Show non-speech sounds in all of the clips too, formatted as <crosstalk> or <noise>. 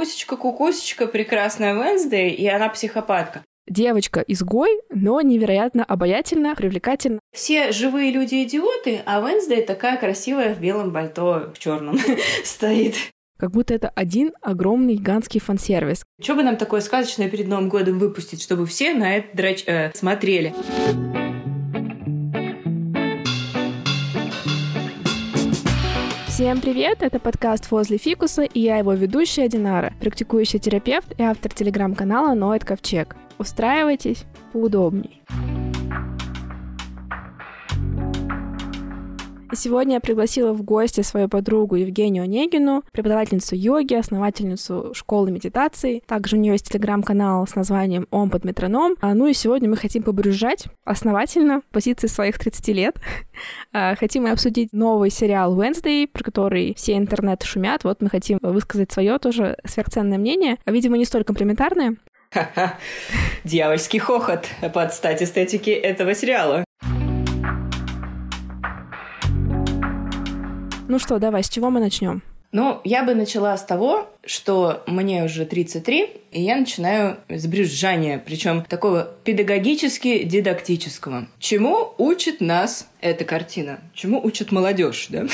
Кусечка, кукусечка, прекрасная Венсдей, и она психопатка. Девочка-изгой, но невероятно обаятельна, привлекательна. Все живые люди идиоты, а Венсдей такая красивая в белом пальто, в черном <laughs> стоит. Как будто это один огромный гигантский фан-сервис. Что бы нам такое сказочное перед Новым годом выпустить, чтобы все на это драч... э, смотрели? Всем привет! Это подкаст «Возле фикуса» и я его ведущая Динара, практикующий терапевт и автор телеграм-канала «Ноет Ковчег». Устраивайтесь поудобней. Сегодня я пригласила в гости свою подругу Евгению Онегину, преподавательницу йоги, основательницу школы медитации. Также у нее есть телеграм-канал с названием «Ом под метроном». А, ну и сегодня мы хотим побрюзжать основательно позиции своих 30 лет. <laughs> А, хотим и обсудить новый сериал Wednesday, про который все интернет шумят. Вот мы хотим высказать свое тоже сверхценное мнение. Видимо, не столь комплементарное. Ха-ха. Дьявольский хохот под стать эстетики этого сериала. Ну что, давай, с чего мы начнем? Ну, я бы начала с того, что мне уже 33, и я начинаю с брюзжания, причем такого педагогически-дидактического. Чему учит нас эта картина? Чему учит молодежь, да?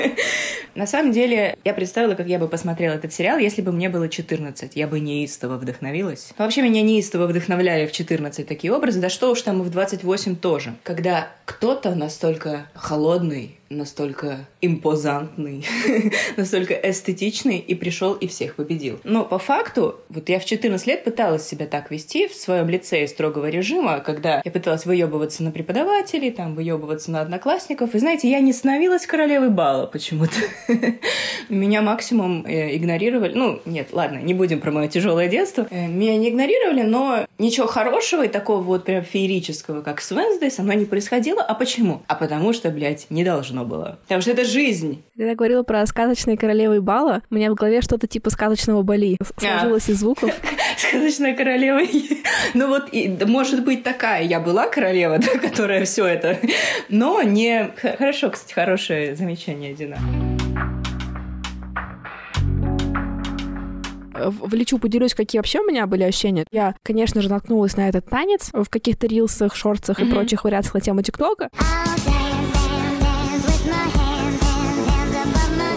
<laughs> На самом деле, я представила, как я бы посмотрела этот сериал, если бы мне было 14. Я бы неистово вдохновилась. Вообще, меня неистово вдохновляли в 14 такие образы, да что уж там и в 28 тоже. Когда кто-то настолько холодный, настолько импозантный, <laughs> настолько эстетичный и пришел и всех победил. Но по факту, вот я в 14 лет пыталась себя так вести в своем лице строгого режима, когда я пыталась выебываться на преподавателей, там, выебываться на одноклассников. И знаете, я не становилась королевой бала почему-то. <laughs> Меня максимум э, игнорировали. Ну, нет, ладно, не будем про мое тяжелое детство. Э, меня не игнорировали, но ничего хорошего и такого вот прям феерического, как с Wednesday, со мной не происходило. А почему? А потому что, блядь, не должно было. Потому что это жизнь. Когда я говорила про сказочные королевы бала, у меня в голове что-то типа сказочного Бали. Сложилось из звуков. <laughs> Сказочная королева. <laughs> Ну вот, и, может быть, такая я была королева, <laughs> да, которая все это. Но не... Хорошо, кстати, хорошее замечание, Дина. влечу, поделюсь, какие вообще у меня были ощущения. Я, конечно же, наткнулась на этот танец в каких-то рилсах, шорцах mm-hmm. и прочих вариациях на тему ТикТока.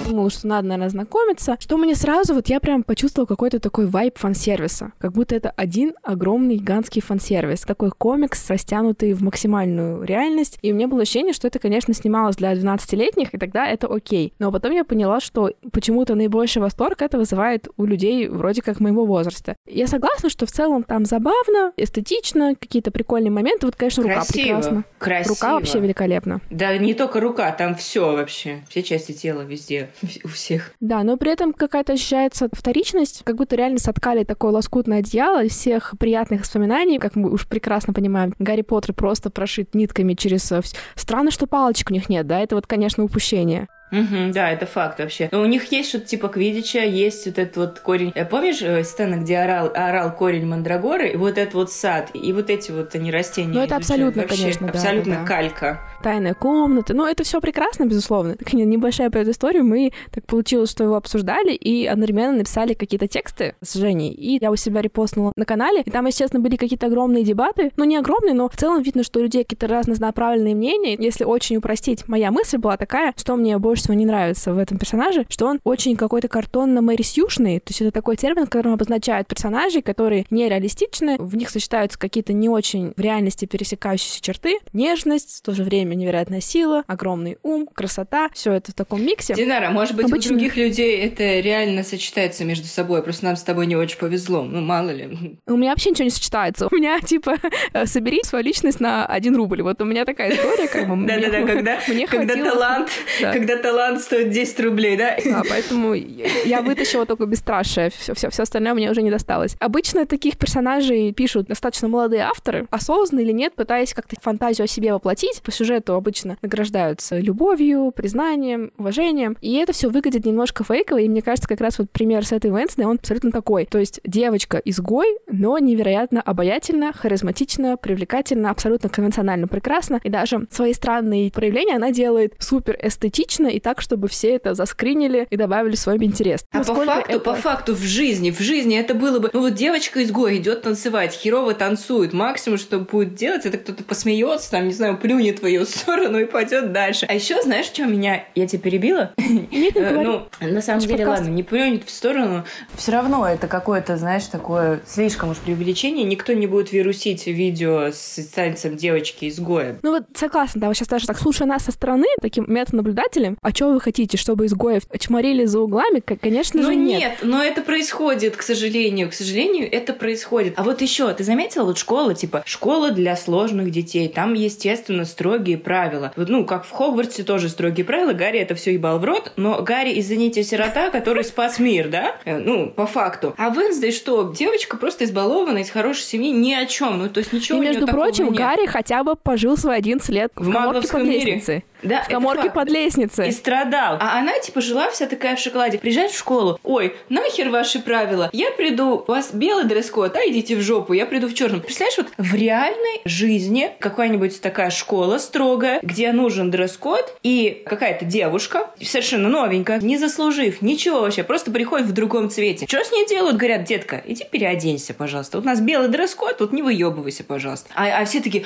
Думала, что надо, наверное, знакомиться, что мне сразу, вот я прям почувствовала какой-то такой вайб фан-сервиса. Как будто это один огромный гигантский фан-сервис. Такой комикс, растянутый в максимальную реальность. И у меня было ощущение, что это, конечно, снималось для 12-летних, и тогда это окей. Но потом я поняла, что почему-то наибольший восторг это вызывает у людей вроде как моего возраста. Я согласна, что в целом там забавно, эстетично, какие-то прикольные моменты. Вот, конечно, рука Красиво. прекрасна. Красиво. Рука вообще великолепна. Да, не только рука, там все вообще. Все части тела везде у всех. Да, но при этом какая-то ощущается вторичность, как будто реально соткали такое лоскутное одеяло из всех приятных воспоминаний, как мы уж прекрасно понимаем. Гарри Поттер просто прошит нитками через... Э, Странно, что палочек у них нет, да, это вот, конечно, упущение. Угу, да, это факт вообще. Но у них есть что-то типа квидича, есть вот этот вот корень. Э, помнишь э, сцена, где орал, орал корень мандрагоры, и вот этот вот сад, и вот эти вот они растения. Ну, это абсолютно, вообще, конечно, абсолютно да, да. калька. Тайная комната. Ну, это все прекрасно, безусловно. Так, небольшая предыстория. Мы так получилось, что его обсуждали и одновременно написали какие-то тексты с Женей. И я у себя репостнула на канале. И там, естественно, были какие-то огромные дебаты. Ну, не огромные, но в целом видно, что у людей какие-то разнонаправленные мнения. Если очень упростить, моя мысль была такая, что мне больше всего не нравится в этом персонаже, что он очень какой-то картонно-мэрисюшный, то есть это такой термин, которым обозначают персонажей, которые нереалистичны, в них сочетаются какие-то не очень в реальности пересекающиеся черты, нежность, в то же время невероятная сила, огромный ум, красота, все это в таком миксе. Динара, может быть, Обычно... у других людей это реально сочетается между собой, просто нам с тобой не очень повезло, ну мало ли. У меня вообще ничего не сочетается, у меня <laughs> типа собери свою личность на один рубль, вот у меня такая история, как бы. Да-да-да, когда, <laughs> когда талант, когда талант стоит 10 рублей, да? Да, поэтому я вытащила только бесстрашие, все, все, все остальное мне уже не досталось. Обычно таких персонажей пишут достаточно молодые авторы, осознанно или нет, пытаясь как-то фантазию о себе воплотить. По сюжету обычно награждаются любовью, признанием, уважением, и это все выглядит немножко фейково, и мне кажется, как раз вот пример с этой Венсдей, он абсолютно такой. То есть девочка-изгой, но невероятно обаятельна, харизматична, привлекательна, абсолютно конвенционально прекрасна, и даже свои странные проявления она делает супер эстетично и так, чтобы все это заскринили и добавили в свой интерес. А по факту, это... по факту в жизни, в жизни это было бы, ну вот девочка изгой идет танцевать, херово танцует, максимум, что будет делать, это кто-то посмеется, там, не знаю, плюнет в ее сторону и пойдет дальше. А еще знаешь, что меня, я тебя перебила? Нет, не э, Ну, на самом деле, ладно, не плюнет в сторону, все равно это какое-то, знаешь, такое слишком уж преувеличение, никто не будет вирусить видео с танцем девочки-изгоя. Ну вот согласна, да, вот сейчас даже так слушая нас со стороны, таким метанаблюдателем, а что вы хотите, чтобы изгоев чморили за углами? Конечно ну, же нет. нет, но это происходит, к сожалению, к сожалению, это происходит. А вот еще, ты заметила, вот школа, типа, школа для сложных детей, там, естественно, строгие правила. Вот, ну, как в Хогвартсе тоже строгие правила, Гарри это все ебал в рот, но Гарри, извините, сирота, который спас мир, да? Э, ну, по факту. А Венсдей что? Девочка просто избалована из хорошей семьи ни о чем. Ну, то есть ничего И, между прочим, нет. Гарри хотя бы пожил свои 11 лет в, в коморке под лестницей. Мире. Да, в коморке под лестницей. И страдал. А она, типа, жила вся такая в шоколаде. Приезжает в школу. Ой, нахер ваши правила. Я приду, у вас белый дресс-код, а идите в жопу, я приду в черном. Представляешь, вот в реальной жизни какая-нибудь такая школа строгая, где нужен дресс-код, и какая-то девушка, совершенно новенькая, не заслужив ничего вообще, просто приходит в другом цвете. Что с ней делают? Говорят, детка, иди переоденься, пожалуйста. Вот у нас белый дресс-код, вот не выебывайся, пожалуйста. А, а все такие,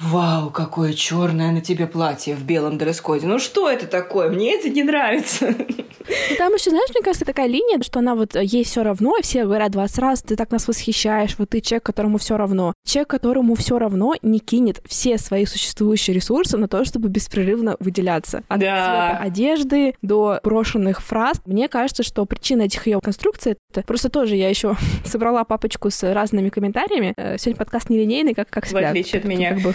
Вау, какое черное на тебе платье в белом дресс-коде. Ну что это такое? Мне это не нравится. Там еще, знаешь, мне кажется, такая линия, что она вот ей все равно, и все говорят 20 раз, ты так нас восхищаешь, вот ты человек, которому все равно. Человек, которому все равно, не кинет все свои существующие ресурсы на то, чтобы беспрерывно выделяться. От да. цвета одежды до брошенных фраз. Мне кажется, что причина этих ее конструкций это просто тоже я еще <laughs> собрала папочку с разными комментариями. Э, сегодня подкаст нелинейный, как, как всегда. В отличие от меня. Как бы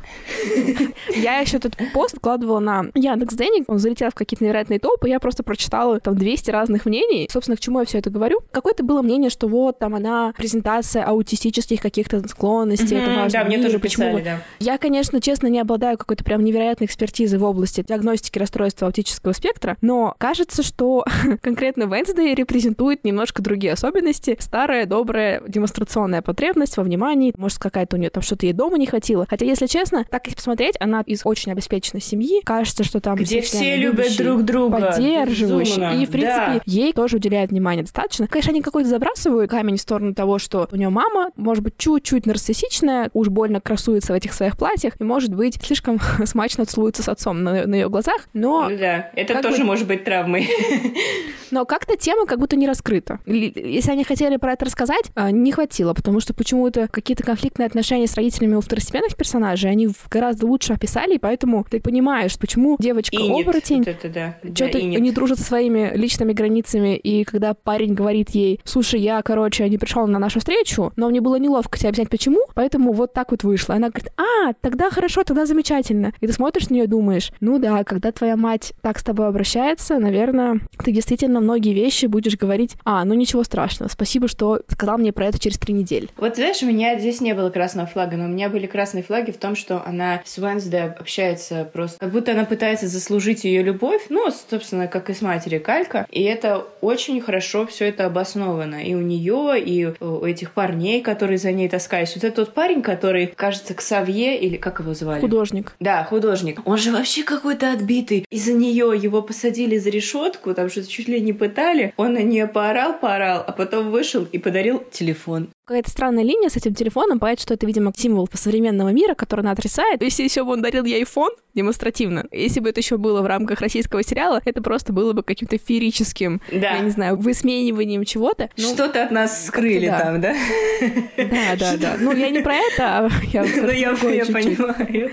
<laughs> я еще этот пост вкладывала на Яндекс Денег, он залетел в какие-то невероятные топы, я просто прочитала там 200 разных мнений. Собственно, к чему я все это говорю? Какое-то было мнение, что вот там она презентация аутистических каких-то склонностей, это важно. Да, мне тоже писали, да. Я, конечно, честно, не обладаю какой-то прям невероятной экспертизой в области диагностики расстройства аутического спектра, но кажется, что <laughs> конкретно Wednesday репрезентует немножко другие особенности. Старая, добрая демонстрационная потребность во внимании, может, какая-то у нее там что-то ей дома не хватило. Хотя, если честно, так если посмотреть, она из очень обеспеченной семьи. Кажется, что там где все любят друг друга, поддерживающие. И, в принципе, да. ей тоже уделяют внимание достаточно. Конечно, они какой-то забрасывают камень в сторону того, что у нее мама, может быть, чуть-чуть нарциссичная, уж больно красуется в этих своих платьях, и, может быть, слишком <laughs> смачно целуется с отцом на, на ее глазах. Но... Да, это тоже бы... может быть травмой. <laughs> Но как-то тема как будто не раскрыта. Если они хотели про это рассказать, а, не хватило, потому что почему-то какие-то конфликтные отношения с родителями у второстепенных персонажей, они гораздо лучше описали, и поэтому ты понимаешь, почему девочка-оборотень да. что-то да, не дружит со своими личными границами, и когда парень говорит ей, слушай, я, короче, не пришел на нашу встречу, но мне было неловко тебе объяснять, почему, поэтому вот так вот вышло. Она говорит, а, тогда хорошо, тогда замечательно. И ты смотришь на нее и думаешь, ну да, когда твоя мать так с тобой обращается, наверное, ты действительно многие вещи будешь говорить, а, ну ничего страшного, спасибо, что сказал мне про это через три недели. Вот знаешь, у меня здесь не было красного флага, но у меня были красные флаги в том, что она с Уэнсдей общается просто, как будто она пытается заслужить ее любовь, ну, собственно, как и с матери Калька. И это очень хорошо все это обосновано. И у нее, и у этих парней, которые за ней таскались. Вот этот тот парень, который, кажется, Ксавье, или как его звали? Художник. Да, художник. Он же вообще какой-то отбитый. Из-за нее его посадили за решетку, там что-то чуть ли не пытали. Он на нее поорал, поорал, а потом вышел и подарил телефон какая-то странная линия с этим телефоном. Понятно, что это, видимо, символ современного мира, который она отрицает. Если еще бы он дарил ей iPhone демонстративно, если бы это еще было в рамках российского сериала, это просто было бы каким-то феерическим, да. я не знаю, высмеиванием чего-то. Ну, Что-то от нас скрыли да. там, да? Да, да, да. Ну, я не про это, а я <laughs> Ну, я понимаю.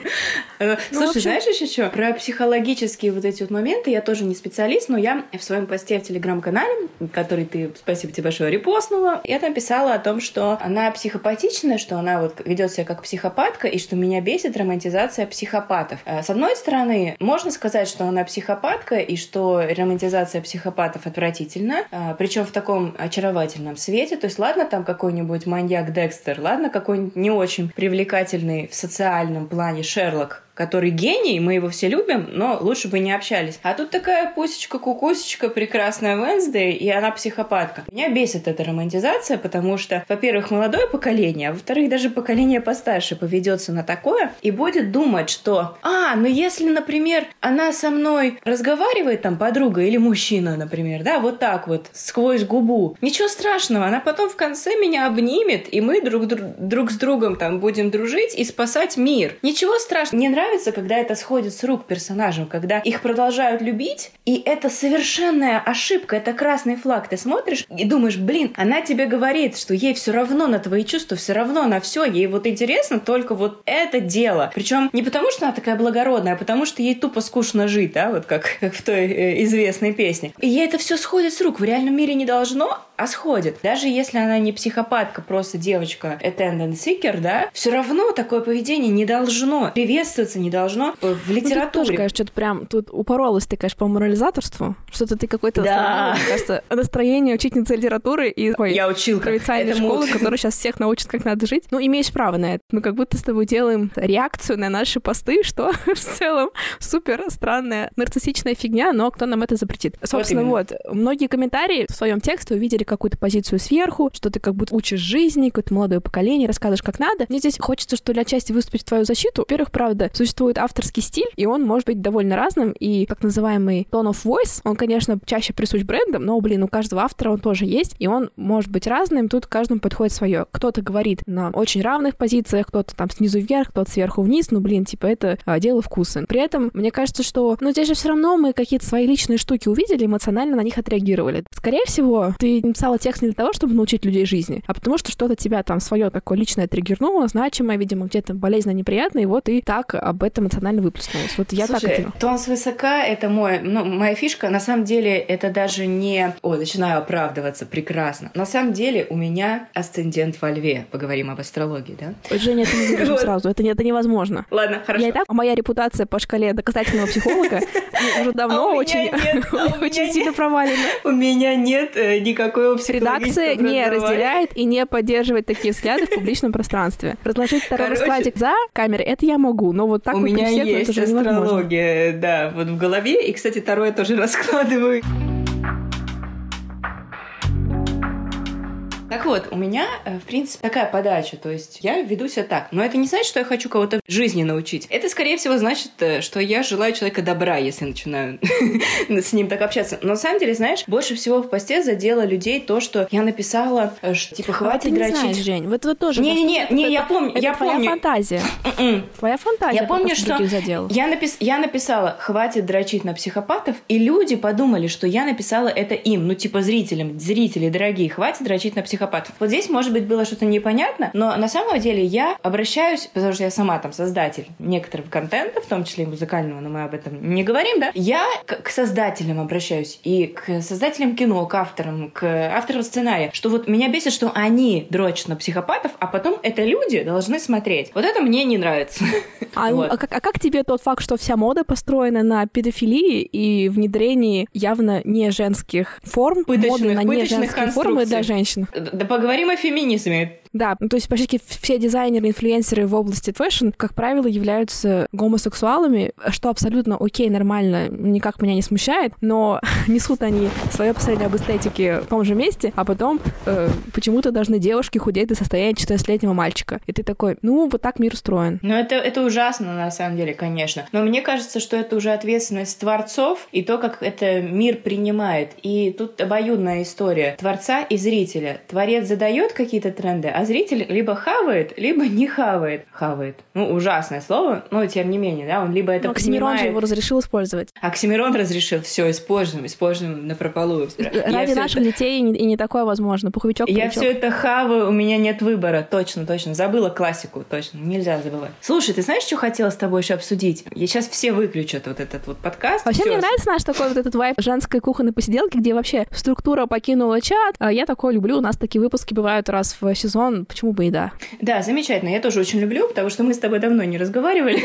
Ну, слушай, знаешь еще что? Про психологические вот эти вот моменты я тоже не специалист, но я в своем посте в Телеграм-канале, который ты, спасибо тебе большое, репостнула, я там писала о том, что она психопатичная, что она вот ведет себя как психопатка, и что меня бесит романтизация психопатов. Э, с одной стороны, можно сказать, что она психопатка, и что романтизация психопатов отвратительна, э, причем в таком очаровательном свете. То есть, ладно, там какой-нибудь маньяк Декстер, ладно, какой-нибудь не очень привлекательный в социальном плане Шерлок, который гений, мы его все любим, но лучше бы не общались. А тут такая пусечка-кукусечка, прекрасная Венсдей, и она психопатка. Меня бесит эта романтизация, потому что, во-первых, молодое поколение, а во-вторых, даже поколение постарше поведется на такое и будет думать, что, а, ну если, например, она со мной разговаривает, там, подруга или мужчина, например, да, вот так вот, сквозь губу, ничего страшного, она потом в конце меня обнимет, и мы друг, друг, друг с другом там будем дружить и спасать мир. Ничего страшного. Мне нравится, когда это сходит с рук персонажам, когда их продолжают любить, и это совершенная ошибка, это красный флаг. Ты смотришь и думаешь, блин, она тебе говорит, что ей все равно на твои чувства, все равно на все, ей вот интересно только вот это дело. Причем не потому, что она такая благородная, а потому что ей тупо скучно жить, да, вот как, как <laughs> в той э, известной песне. И ей это все сходит с рук. В реальном мире не должно, а сходит. Даже если она не психопатка, просто девочка attendant seeker, да, все равно такое поведение не должно приветствоваться, не должно в литературе. Ну, ты тоже, конечно, что-то прям тут упоролась ты, конечно, по морализаторству. Что-то ты какой-то да. мне кажется, настроение учительницы литературы и такой Я училка. провинциальной Этому... школы, <laughs> которая сейчас всех научит, как надо жить. Ну, имеешь право на это. Мы как будто с тобой делаем реакцию на наши посты, <laughs> что <laughs> в целом супер странная нарциссичная фигня, но кто нам это запретит? Собственно, вот, вот многие комментарии в своем тексте увидели какую-то позицию сверху, что ты как будто учишь жизни, какое-то молодое поколение, рассказываешь, как надо. Мне здесь хочется, что ли, отчасти выступить в твою защиту. Во-первых, правда, существует авторский стиль, и он может быть довольно разным, и так называемый tone of voice, он, конечно, чаще присущ брендам, но, блин, у каждого автора он тоже есть, и он может быть разным, тут каждому подходит свое. Кто-то говорит на очень равных позициях, кто-то там снизу вверх, кто-то сверху вниз, ну, блин, типа, это а, дело вкуса. При этом, мне кажется, что, ну, здесь же все равно мы какие-то свои личные штуки увидели, эмоционально на них отреагировали. Скорее всего, ты написала текст не для того, чтобы научить людей жизни, а потому что что-то тебя там свое такое личное триггернуло, значимое, видимо, где-то болезненно неприятно, и вот ты так об этом эмоционально выплеснулась. Вот я Слушай, так это... тон свысока — это мой, ну, моя фишка. На самом деле это даже не... Ой, начинаю оправдываться, прекрасно. На самом деле у меня асцендент во льве. Поговорим об астрологии, да? Ой, Женя, это не <laughs> вот. сразу, это, это невозможно. Ладно, хорошо. Я и так, моя репутация по шкале доказательного психолога уже давно очень, <laughs> очень сильно провалена. У меня нет э, никакого Редакция не разделяет и не поддерживает такие взгляды в публичном пространстве. Разложить второй раскладик за камерой, это я могу, но вот так У вот меня есть это астрология, да, вот в голове. И, кстати, второе тоже <laughs> раскладываю. Так вот, у меня, э, в принципе, такая подача. То есть я веду себя так. Но это не значит, что я хочу кого-то в жизни научить. Это, скорее всего, значит, э, что я желаю человека добра, если начинаю <laughs> с ним так общаться. Но на самом деле, знаешь, больше всего в посте задело людей то, что я написала, э, что, типа, хватит а дрочить. Не знаешь, Жень, вот это тоже... Не-не-не, не, я помню, я твоя помню. фантазия. Твоя фантазия Я помню, что я, напис... я написала «хватит дрочить на психопатов», и люди подумали, что я написала это им, ну, типа, зрителям, зрители дорогие, «хватит дрочить на психопатов». Вот здесь, может быть, было что-то непонятно, но на самом деле я обращаюсь, потому что я сама там создатель некоторого контента, в том числе и музыкального, но мы об этом не говорим, да, я к, к создателям обращаюсь и к создателям кино, к авторам, к авторам сценария, что вот меня бесит, что они дрочат на психопатов, а потом это люди должны смотреть. Вот это мне не нравится. <laughs> А, вот. а, как, а как тебе тот факт, что вся мода построена на педофилии и внедрении явно не женских форм, пыточных, моды на не женские формы для женщин? Да поговорим о феминизме. Да, ну, то есть почти все дизайнеры, инфлюенсеры в области fashion, как правило, являются гомосексуалами, что абсолютно окей, нормально, никак меня не смущает, но <laughs> несут они свое представление об эстетике в том же месте, а потом э, почему-то должны девушки худеть до состояния 14-летнего мальчика. И ты такой, ну, вот так мир устроен. Ну, это, это ужасно, на самом деле, конечно. Но мне кажется, что это уже ответственность творцов и то, как это мир принимает. И тут обоюдная история творца и зрителя. Творец задает какие-то тренды, а зритель либо хавает, либо не хавает. Хавает. Ну, ужасное слово, но тем не менее, да, он либо это но Оксимирон понимает... же его разрешил использовать. Оксимирон разрешил, все, используем, используем на прополую. Ради наших это... детей и не, и не такое возможно. Пуховичок, Я все это хаваю, у меня нет выбора, точно, точно. Забыла классику, точно, нельзя забывать. Слушай, ты знаешь, что хотела с тобой еще обсудить? Я сейчас все выключат вот этот вот подкаст. Вообще всё. мне нравится наш такой вот этот вайп женской кухонной посиделки, где вообще структура покинула чат. А Я такое люблю, у нас такие выпуски бывают раз в сезон, сезон, почему бы и да. Да, замечательно. Я тоже очень люблю, потому что мы с тобой давно не разговаривали.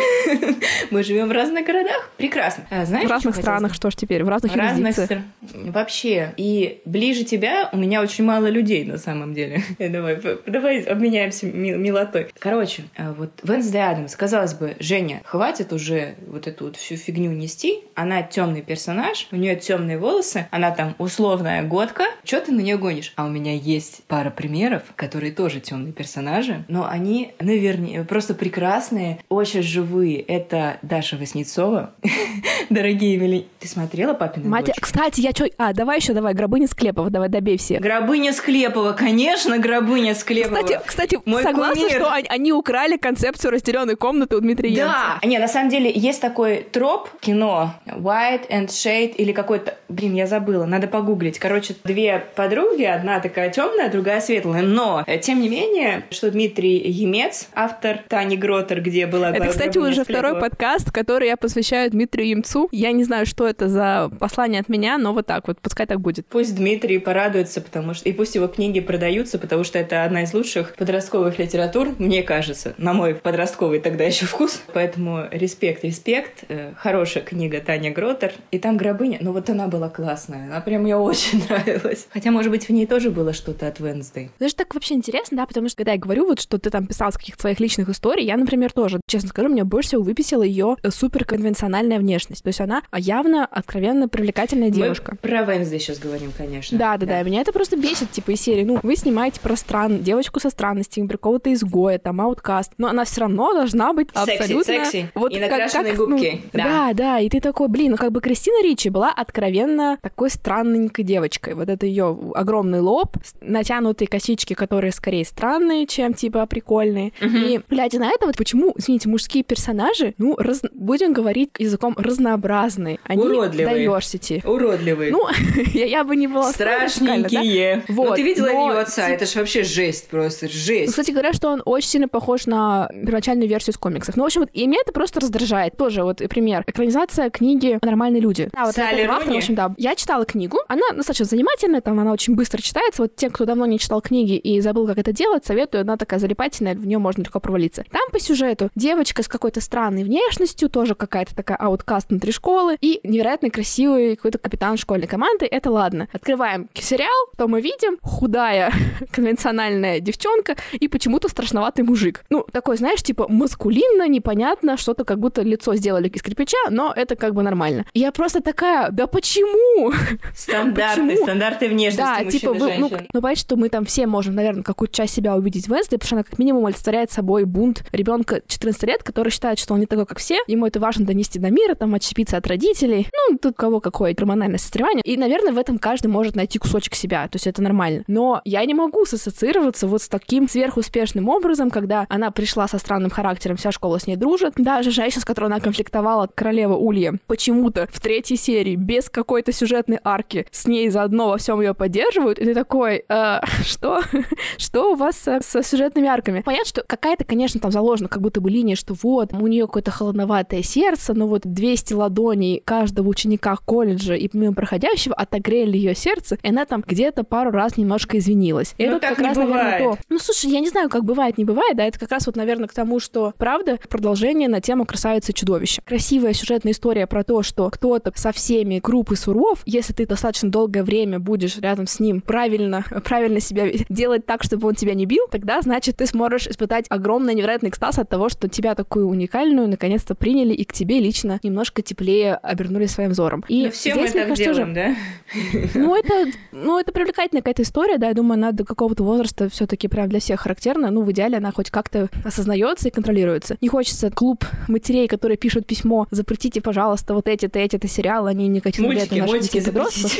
<laughs> мы живем в разных городах. Прекрасно. А, знаешь, в разных странах, что ж теперь, в разных в разных стр... Вообще. И ближе тебя у меня очень мало людей на самом деле. <laughs> давай, давай обменяемся милотой. Короче, а, вот Венсдей Адамс, казалось бы, Женя, хватит уже вот эту вот всю фигню нести. Она темный персонаж, у нее темные волосы, она там условная годка. Что ты на нее гонишь? А у меня есть пара примеров, которые тоже темные персонажи, но они, наверное, просто прекрасные, очень живые. Это Даша Васнецова. <laughs> Дорогие мили... Ты смотрела папину Мать, дочь? кстати, я что... А, давай еще, давай, Гробыня Склепова, давай, добей все. Гробыня Склепова, конечно, Гробыня Склепова. Кстати, кстати Мой согласна, кумир. что они, украли концепцию разделенной комнаты у Дмитрия Да, Янца. не, на самом деле есть такой троп кино White and Shade или какой-то, блин, я забыла, надо погуглить. Короче, две подруги, одна такая темная, другая светлая, но э, тем не менее, что Дмитрий Емец, автор Тани Гротер, где была Это, кстати, уже второй подкаст, который я посвящаю Дмитрию Емцу. Я не знаю, что это за послание от меня, но вот так вот, пускай так будет. Пусть Дмитрий порадуется, потому что... И пусть его книги продаются, потому что это одна из лучших подростковых литератур, мне кажется, на мой подростковый тогда еще вкус. Поэтому респект, респект. Э, хорошая книга Таня Гротер. И там гробыня, ну вот она была классная. Она прям мне очень <laughs> нравилась. Хотя, может быть, в ней тоже было что-то от Wednesday. Знаешь, так вообще интересно, да, потому что когда я говорю вот, что ты там писал с каких-то своих личных историй, я, например, тоже, честно скажу, меня больше всего выписала ее суперконвенциональная внешность. То есть она явно, откровенно привлекательная девушка. Мы про Wednesday сейчас говорим, конечно. Да, да, да, да. Меня это просто бесит, типа, из серии, ну, вы снимаете про стран, девочку со странностями, про какого-то изгоя, там, ауткаст, но она все равно должна быть секси, абсолютно... Секси, вот и накрашенные как, как, губки. Ну, да. да, да, и ты такой, блин, ну, как бы Кристина Ричи была откровенно такой странненькой девочкой. Вот это ее огромный лоб, натянутые косички, которые скорее странные, чем, типа, прикольные. Угу. И, глядя на это, вот почему, извините, мужские персонажи, ну, раз... будем говорить языком разнообразные. Они Уродливые. diversity. Уродливые. Ну, <laughs> я, я бы не была Страшненькие. Да? Вот. Ну, ты видела но... ее отца, это же вообще жесть просто, жесть. Ну, кстати говоря, что он очень сильно похож на первоначальную версию из комиксов. Ну, в общем, вот, и меня это просто раздражает. Тоже вот пример. Экранизация книги «Нормальные люди». Да, вот Салли автор, в общем, да. Я читала книгу, она достаточно занимательная, там она очень быстро читается. Вот тем, кто давно не читал книги и забыл, как это делать, советую, она такая залипательная, в нее можно легко провалиться. Там по сюжету девочка с какой-то странной внешностью, тоже какая-то такая ауткаст внутри школы, и невероятно красивый какой-то капитан школьной команды. Это ладно. Открываем сериал, то мы видим худая <laughs> конвенциональная девчонка и почему-то страшноватый мужик. Ну, такой, знаешь, типа маскулинно, непонятно, что-то как будто лицо сделали из кирпича, но это как бы нормально. Я просто такая, да почему? <laughs> Стандарты, почему? стандарты внешности Да, типа, вы, ну, ну, понимаете, что мы там все можем, наверное, какую-то часть себя увидеть в Венсдей, потому что она как минимум олицетворяет собой бунт ребенка 14 лет, который считает, что он не такой, как все, ему это важно донести до мира, там, отщепиться от родителей, ну, тут кого какое гормональное состаревание. И, наверное, в этом каждый может найти кусочек себя, то есть это нормально. Но я не могу сассоциироваться вот с таким сверхуспешным образом, когда она пришла со странным характером, вся школа с ней дружит. Даже женщина, с которой она конфликтовала, королева Улья, почему-то в третьей серии без какой-то сюжетной арки с ней заодно во всем ее поддерживают, и ты такой, э, <laughs> что? <laughs> что у вас с, с сюжетными арками? Понятно, что какая-то, конечно, там заложена как будто бы линия, что вот, у нее какое-то холодноватое сердце, но вот 200 ладоней каждого ученика колледжа и мимо проходящего отогрели ее сердце, и она там где-то пару раз немножко извинилась. И ну, это как раз, бывает. наверное, то. Ну, слушай, я не знаю, как бывает, не бывает, да, это как раз вот, наверное, к тому, что, правда, продолжение на тему красавицы и чудовища. Красивая сюжетная история про то, что кто-то со всеми груб и суров, если ты достаточно долгое время будешь рядом с ним правильно, <laughs> правильно себя делать так, чтобы он тебя не бил, тогда, значит, ты сможешь испытать огромный невероятный экстаз от того, что тебя такую уникальную наконец-то приняли и к тебе лично немножко теплее обернули своим взором. И ну, все мы так кажется, делаем, да? Ну, это, ну, это привлекательная какая-то история, да, я думаю, она до какого-то возраста все таки прям для всех характерна. Ну, в идеале она хоть как-то осознается и контролируется. Не хочется клуб матерей, которые пишут письмо, запретите, пожалуйста, вот эти-то, эти-то сериалы, они негативно влияют на наших детей подростков.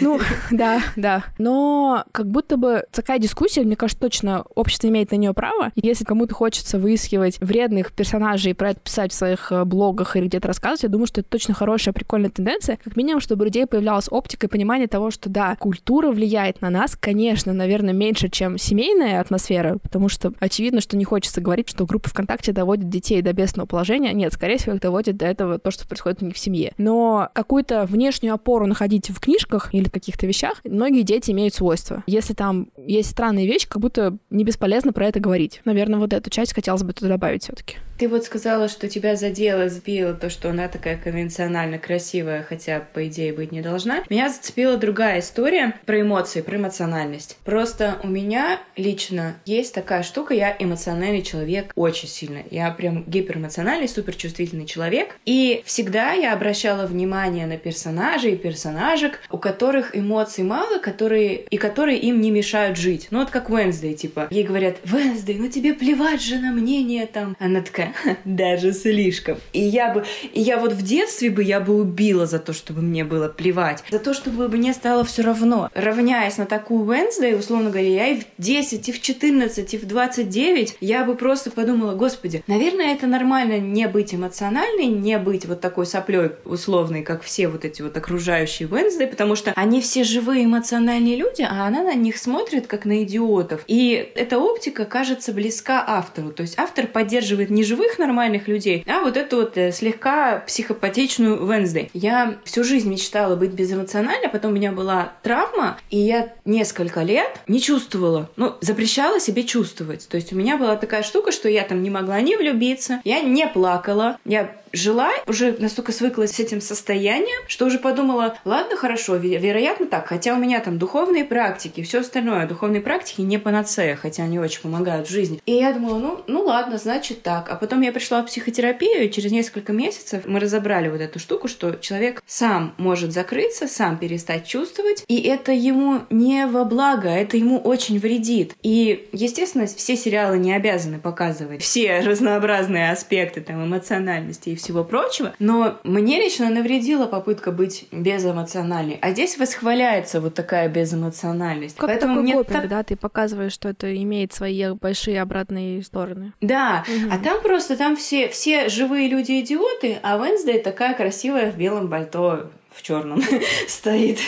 Ну, да, да. Но как будто бы такая дискуссия, мне кажется, точно общество имеет на нее право. Если кому-то хочется выискивать вредных персонажей и про это писать в своих э, блогах или где-то рассказывать, я думаю, что это точно хорошая, прикольная тенденция. Как минимум, чтобы у людей появлялась оптика и понимание того, что да, культура влияет на нас, конечно, наверное, меньше, чем семейная атмосфера, потому что очевидно, что не хочется говорить, что группа ВКонтакте доводит детей до бедственного положения. Нет, скорее всего, их доводит до этого то, что происходит у них в семье. Но какую-то внешнюю опору находить в книжках или каких-то вещах многие дети имеют свойства. Если там есть странный странная вещь, как будто не бесполезно про это говорить. Наверное, вот эту часть хотелось бы туда добавить все таки Ты вот сказала, что тебя задело, сбило то, что она такая конвенционально красивая, хотя, по идее, быть не должна. Меня зацепила другая история про эмоции, про эмоциональность. Просто у меня лично есть такая штука, я эмоциональный человек очень сильно. Я прям гиперэмоциональный, суперчувствительный человек. И всегда я обращала внимание на персонажей и персонажек, у которых эмоций мало, которые и которые им не мешают жить. Ну вот как Уэнсдей, типа. Ей говорят, Уэнсдей, ну тебе плевать же на мнение там. Она такая, даже слишком. И я бы, и я вот в детстве бы я бы убила за то, чтобы мне было плевать. За то, чтобы мне стало все равно. Равняясь на такую Уэнсдей, условно говоря, я и в 10, и в 14, и в 29, я бы просто подумала, господи, наверное, это нормально не быть эмоциональной, не быть вот такой соплей условной, как все вот эти вот окружающие Уэнсдей, потому что они все живые эмоциональные люди, а она на них смотрит как на идиотов. И эта оптика кажется близка автору. То есть автор поддерживает не живых нормальных людей, а вот эту вот э, слегка психопатичную Венсдей. Я всю жизнь мечтала быть безэмоциональной, потом у меня была травма, и я несколько лет не чувствовала, ну, запрещала себе чувствовать. То есть у меня была такая штука, что я там не могла не влюбиться, я не плакала, я жила, уже настолько свыклась с этим состоянием, что уже подумала, ладно, хорошо, вероятно так, хотя у меня там духовные практики, все остальное, духовные практики не панацея, хотя они очень помогают в жизни. И я думала, ну, ну ладно, значит так. А потом я пришла в психотерапию, и через несколько месяцев мы разобрали вот эту штуку, что человек сам может закрыться, сам перестать чувствовать, и это ему не во благо, это ему очень вредит. И, естественно, все сериалы не обязаны показывать все разнообразные аспекты там эмоциональности и всего прочего, но мне лично навредила попытка быть безэмоциональной. А здесь восхваляется вот такая безэмоциональность. Как Поэтому такой копинг, так... да, ты показываешь, что это имеет свои большие обратные стороны. Да, угу. а там просто, там все, все живые люди идиоты, а Венсдей такая красивая в белом пальто в черном <laughs> стоит.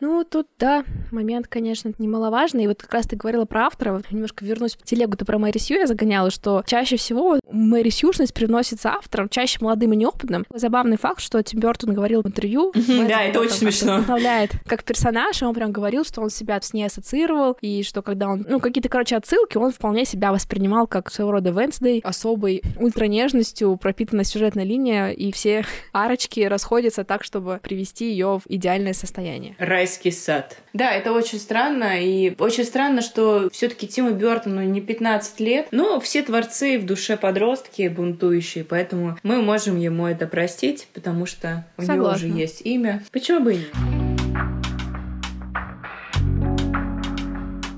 Ну, тут, да, момент, конечно, немаловажный. И вот как раз ты говорила про автора, вот немножко вернусь в телегу-то про Мэри Сью я загоняла, что чаще всего Мэри Сьюшность приносится авторам, чаще молодым и неопытным. Забавный факт, что Тим Бертон говорил в интервью. Да, это очень смешно. Вдохновляет как персонаж, и он прям говорил, что он себя с ней ассоциировал, и что когда он, ну, какие-то, короче, отсылки, он вполне себя воспринимал как своего рода Венсдей, особой ультранежностью, пропитанной сюжетная линия, и все <laughs> арочки расходятся так, чтобы привести ее в идеальное состояние. Райс райский сад. Да, это очень странно, и очень странно, что все таки Тиму Бёртону не 15 лет, но все творцы в душе подростки бунтующие, поэтому мы можем ему это простить, потому что у Согласна. него уже есть имя. Почему бы и нет?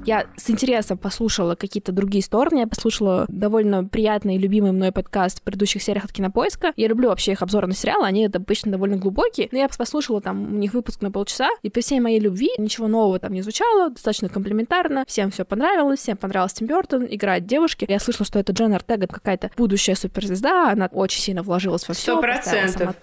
Я с интересом послушала какие-то другие стороны, я послушала довольно приятный и любимый мной подкаст в предыдущих сериях от Кинопоиска. Я люблю вообще их обзоры на сериалы, они обычно довольно глубокие, но я послушала там у них выпуск на полчаса, и при всей моей любви ничего нового там не звучало, достаточно комплементарно, всем все понравилось, всем понравился Тим Бертон, играет девушки. Я слышала, что это Джен Артега какая-то будущая суперзвезда, она очень сильно вложилась во все, Сто процентов,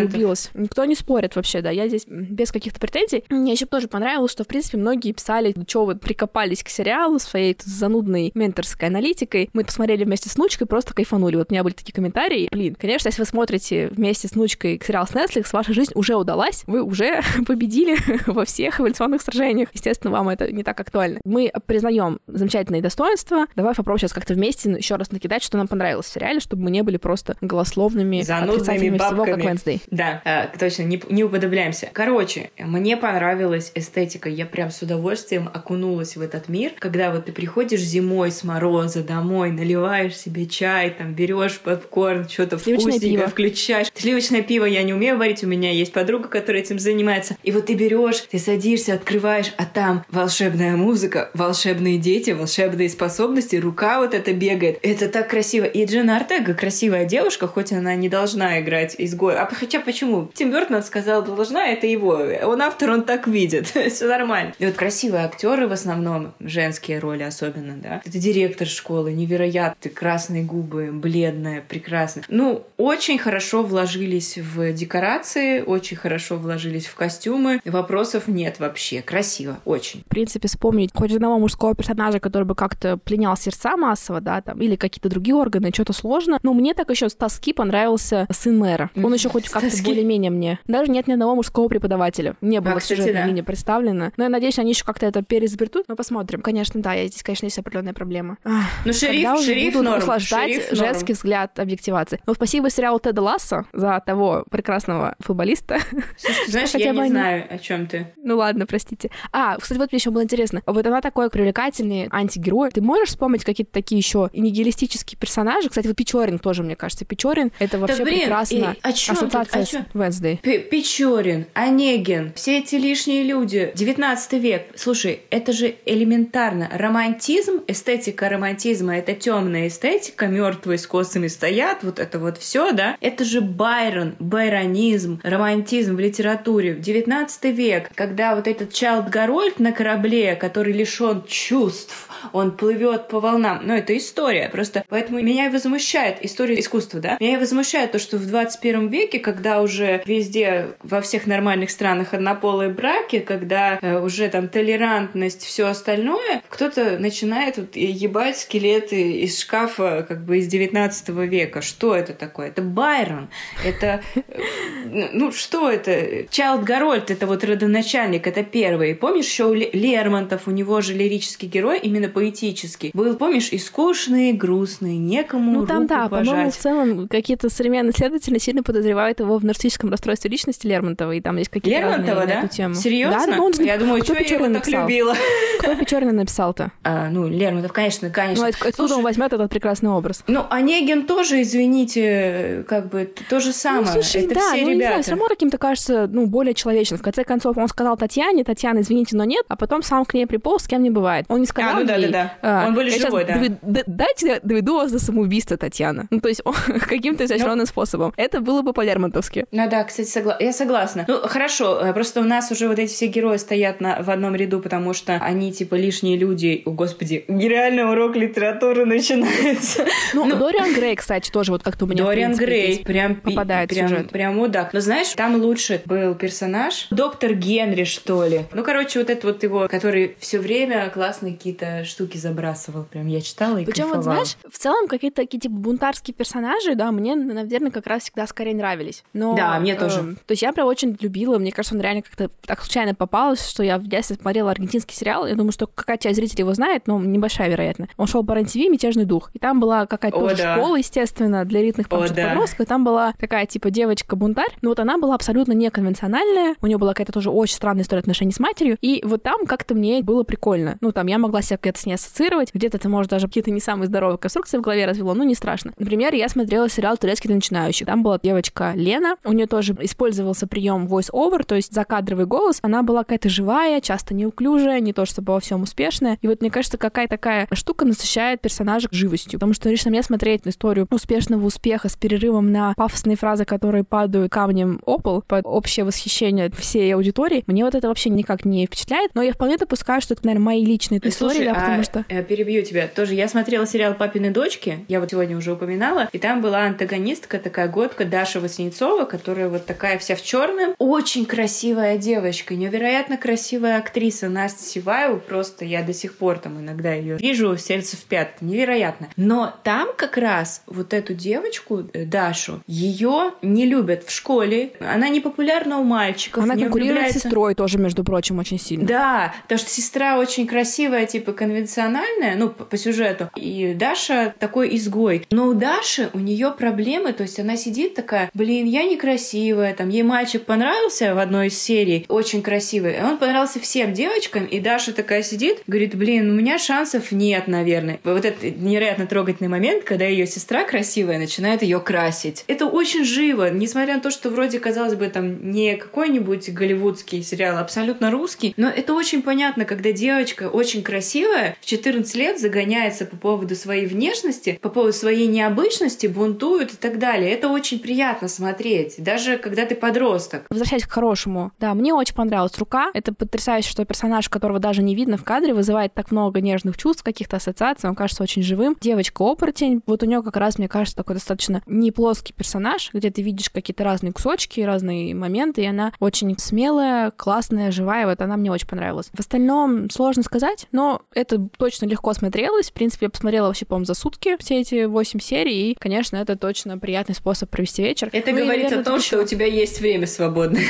углубилась. Никто не спорит вообще, да, я здесь без каких-то претензий. Мне еще тоже понравилось, что, в принципе, многие писали, что вы прикопали прикопались к сериалу своей занудной менторской аналитикой. Мы посмотрели вместе с Нучкой, просто кайфанули. Вот у меня были такие комментарии. Блин, конечно, если вы смотрите вместе с Нучкой сериал с Netflix, ваша жизнь уже удалась, вы уже <laughs> победили <laughs> во всех эволюционных сражениях. Естественно, вам это не так актуально. Мы признаем замечательные достоинства. Давай попробуем сейчас как-то вместе еще раз накидать, что нам понравилось в сериале, чтобы мы не были просто голословными, занудными бабками. всего, как Wednesday. Да, э, точно, не, не уподобляемся. Короче, мне понравилась эстетика. Я прям с удовольствием окунулась в этот мир, когда вот ты приходишь зимой с мороза домой, наливаешь себе чай, там берешь попкорн, что-то вкусненькое включаешь. Сливочное пиво я не умею варить, у меня есть подруга, которая этим занимается. И вот ты берешь, ты садишься, открываешь, а там волшебная музыка, волшебные дети, волшебные способности, рука вот эта бегает. Это так красиво. И Джина Артега красивая девушка, хоть она не должна играть изгоя. А хотя почему? Тим Бертон сказал, должна, это его. Он автор, он так видит. <laughs> Все нормально. И вот красивые актеры в основном основном женские роли особенно, да. Это директор школы, невероятный, красные губы, бледная, прекрасная. Ну, очень хорошо вложились в декорации, очень хорошо вложились в костюмы. Вопросов нет вообще. Красиво, очень. В принципе, вспомнить хоть одного мужского персонажа, который бы как-то пленял сердца массово, да, там, или какие-то другие органы, что-то сложно. Но мне так еще с тоски понравился сын мэра. Он еще хоть как-то более-менее мне. Даже нет ни одного мужского преподавателя. Не было а, в сюжетной да. линии представлено. Но я надеюсь, они еще как-то это переизобретут. Но Ну, посмотрим. Конечно, да, здесь, конечно, есть определенная проблема. Ну, шериф, Когда уже шериф будут норм, услаждать шериф женский норм. взгляд объективации. Но спасибо сериалу Теда Ласса за того прекрасного футболиста. Слушай, знаешь, я не они- знаю, о чем ты. Ну ладно, простите. А, кстати, вот мне еще было интересно. Вот она такой привлекательный антигерой. Ты можешь вспомнить какие-то такие еще нигилистические персонажи? Кстати, вот Печорин тоже, мне кажется. Печорин — это вообще блин, прекрасно. и о тут, Ассоциация о с чём? Wednesday. П- Печорин, Онегин, все эти лишние люди, 19 век. Слушай, это же элементарно. Романтизм, эстетика романтизма, это темная эстетика, мертвые с косами стоят, вот это вот все, да? Это же Байрон, байронизм, романтизм в литературе. 19 век, когда вот этот Чайлд Гарольд на корабле, который лишен чувств, он плывет по волнам. Ну, это история. Просто поэтому меня и возмущает история искусства, да? Меня и возмущает то, что в 21 веке, когда уже везде, во всех нормальных странах однополые браки, когда э, уже там толерантность, все остальное, кто-то начинает вот ебать скелеты из шкафа как бы из 19 века. Что это такое? Это Байрон. Это... э, Ну, что это? Чайлд Гарольд, это вот родоначальник, это первый. Помнишь, еще у Ле- Лермонтов, у него же лирический герой, именно поэтический. Был, помнишь, и скучный, и грустный, некому Ну там да, по-моему, в целом какие-то современные исследователи сильно подозревают его в нарциссическом расстройстве личности Лермонтова, и там есть какие-то Лермонтова, да? Серьезно? Да, ну он Я думаю, что я его так любила. Кто Печорина написал-то? А, ну, Лермонтов, конечно, конечно. Ну, от- откуда Слушай, он возьмет этот прекрасный образ? Ну, Онегин тоже, извините, как бы то же самое. Ну, слушай, это да, все ну, не знаю, ребята. все равно каким-то кажется, ну, более человечным. В конце концов, он сказал Татьяне, Татьяна, извините, но нет, а потом сам к ней приполз, с кем не бывает. Он не сказал А, ну да, ей, да, да. а, Он более «Я щас живой, да. довед- Дайте я доведу вас до самоубийства, Татьяна. Ну, то есть он <laughs> каким-то изощренным способом. Это было бы по-лермонтовски. Ну да, кстати, согла- я согласна. Ну, хорошо, э, просто у нас уже вот эти все герои стоят на, в одном ряду, потому что они, типа, лишние люди. О, господи, нереальный урок литературы начинается. Ну, Дориан Грей, кстати, тоже вот как-то у меня, Дориан принципе, Грей прям, попадает прям, сюжет. прям мудак. Но знаешь, там лучше был персонаж доктор Генри, что ли. Ну, короче, вот это вот его, который все время классные какие-то штуки забрасывал. Прям я читала и Причем, вот знаешь, в целом какие-то такие типа бунтарские персонажи, да, мне, наверное, как раз всегда скорее нравились. Но, Да, мне тоже. эм, то есть я прям очень любила, мне кажется, он реально как-то так случайно попалась, что я в детстве смотрела аргентинский сериал. Я думаю, что какая часть зрителей его знает, но небольшая, вероятно. Он шел по РЕН-ТВ «Мятежный дух». И там была какая-то О, тоже да. школа, естественно, для элитных О, по-моему, да. подростков. И там была такая, типа, девочка-бунтарь. Но вот она была абсолютно неконвенциональная. У нее была какая-то тоже очень странная история отношений с матерью. И вот там как-то мне было прикольно. Ну, там я могла себя где-то с ней ассоциировать. Где-то это, может, даже какие-то не самые здоровые конструкции в голове развело, ну, не страшно. Например, я смотрела сериал «Турецкий для начинающих». Там была девочка Лена. У нее тоже использовался прием voice-over, то есть закадровый голос. Она была какая-то живая, часто неуклюжая, не то чтобы во всем успешная. И вот мне кажется, какая такая штука насыщает персонажа живостью. Потому что лично мне смотреть на историю успешного успеха с перерывом на пафосные фразы, которые падают камнем о пол под общее восхищение всей аудитории, мне вот это вообще никак не впечатляет. Но я вполне допускаю, что это, наверное, мои личные истории, Слушай, да, потому а, что... э, перебью тебя. Тоже я смотрела сериал «Папины дочки», я вот сегодня уже упоминала, и там была антагонистка, такая годка Даша Васнецова, которая вот такая вся в черном. Очень красивая девочка, невероятно красивая актриса Настя Сиваева, просто я до сих пор там иногда ее вижу, сердце в пятки, невероятно. Но там как раз вот эту девочку, э, Дашу, ее не любят в школе, она не популярна у мальчиков. Она конкурирует с влюбляется- сестрой тоже, между прочим, очень сильно. да, потому что сестра очень красивая, типа конвенциональная, ну, по, по сюжету, и Даша такой изгой. Но у Даши, у нее проблемы, то есть она сидит такая, блин, я некрасивая, там, ей мальчик понравился в одной из серий, очень красивый, и он понравился всем девочкам, и Даша такая сидит, говорит, блин, у меня шансов нет, наверное. Вот этот невероятно трогательный момент, когда ее сестра красивая начинает ее красить. Это очень живо, несмотря на то, что вроде, казалось бы, там не какой-нибудь голливудский сериал, абсолютно русский, но это очень понятно, когда девочка очень красивая, в 14 лет загоняется по поводу своей внешности, по поводу своей необычности, бунтует и так далее. Это очень приятно смотреть, даже когда ты подросток. Возвращаясь к хорошему, да, мне очень понравилась рука. Это потрясающе, что персонаж, которого даже не видно в кадре, вызывает так много нежных чувств, каких-то ассоциаций, он кажется очень живым. Девочка-оборотень, вот у нее как раз, мне кажется, такой достаточно не плоский персонаж, где ты видишь какие-то разные кусочки, разные моменты, и она очень смелая, классная, живая, вот она мне очень понравилась. В остальном сложно сказать, но это точно легко смотрелось. В принципе, я посмотрела вообще, по-моему, за сутки все эти восемь серий, и, конечно, это точно приятный способ провести вечер. Это Ну и, говорит наверное, о том, что у тебя есть время свободное.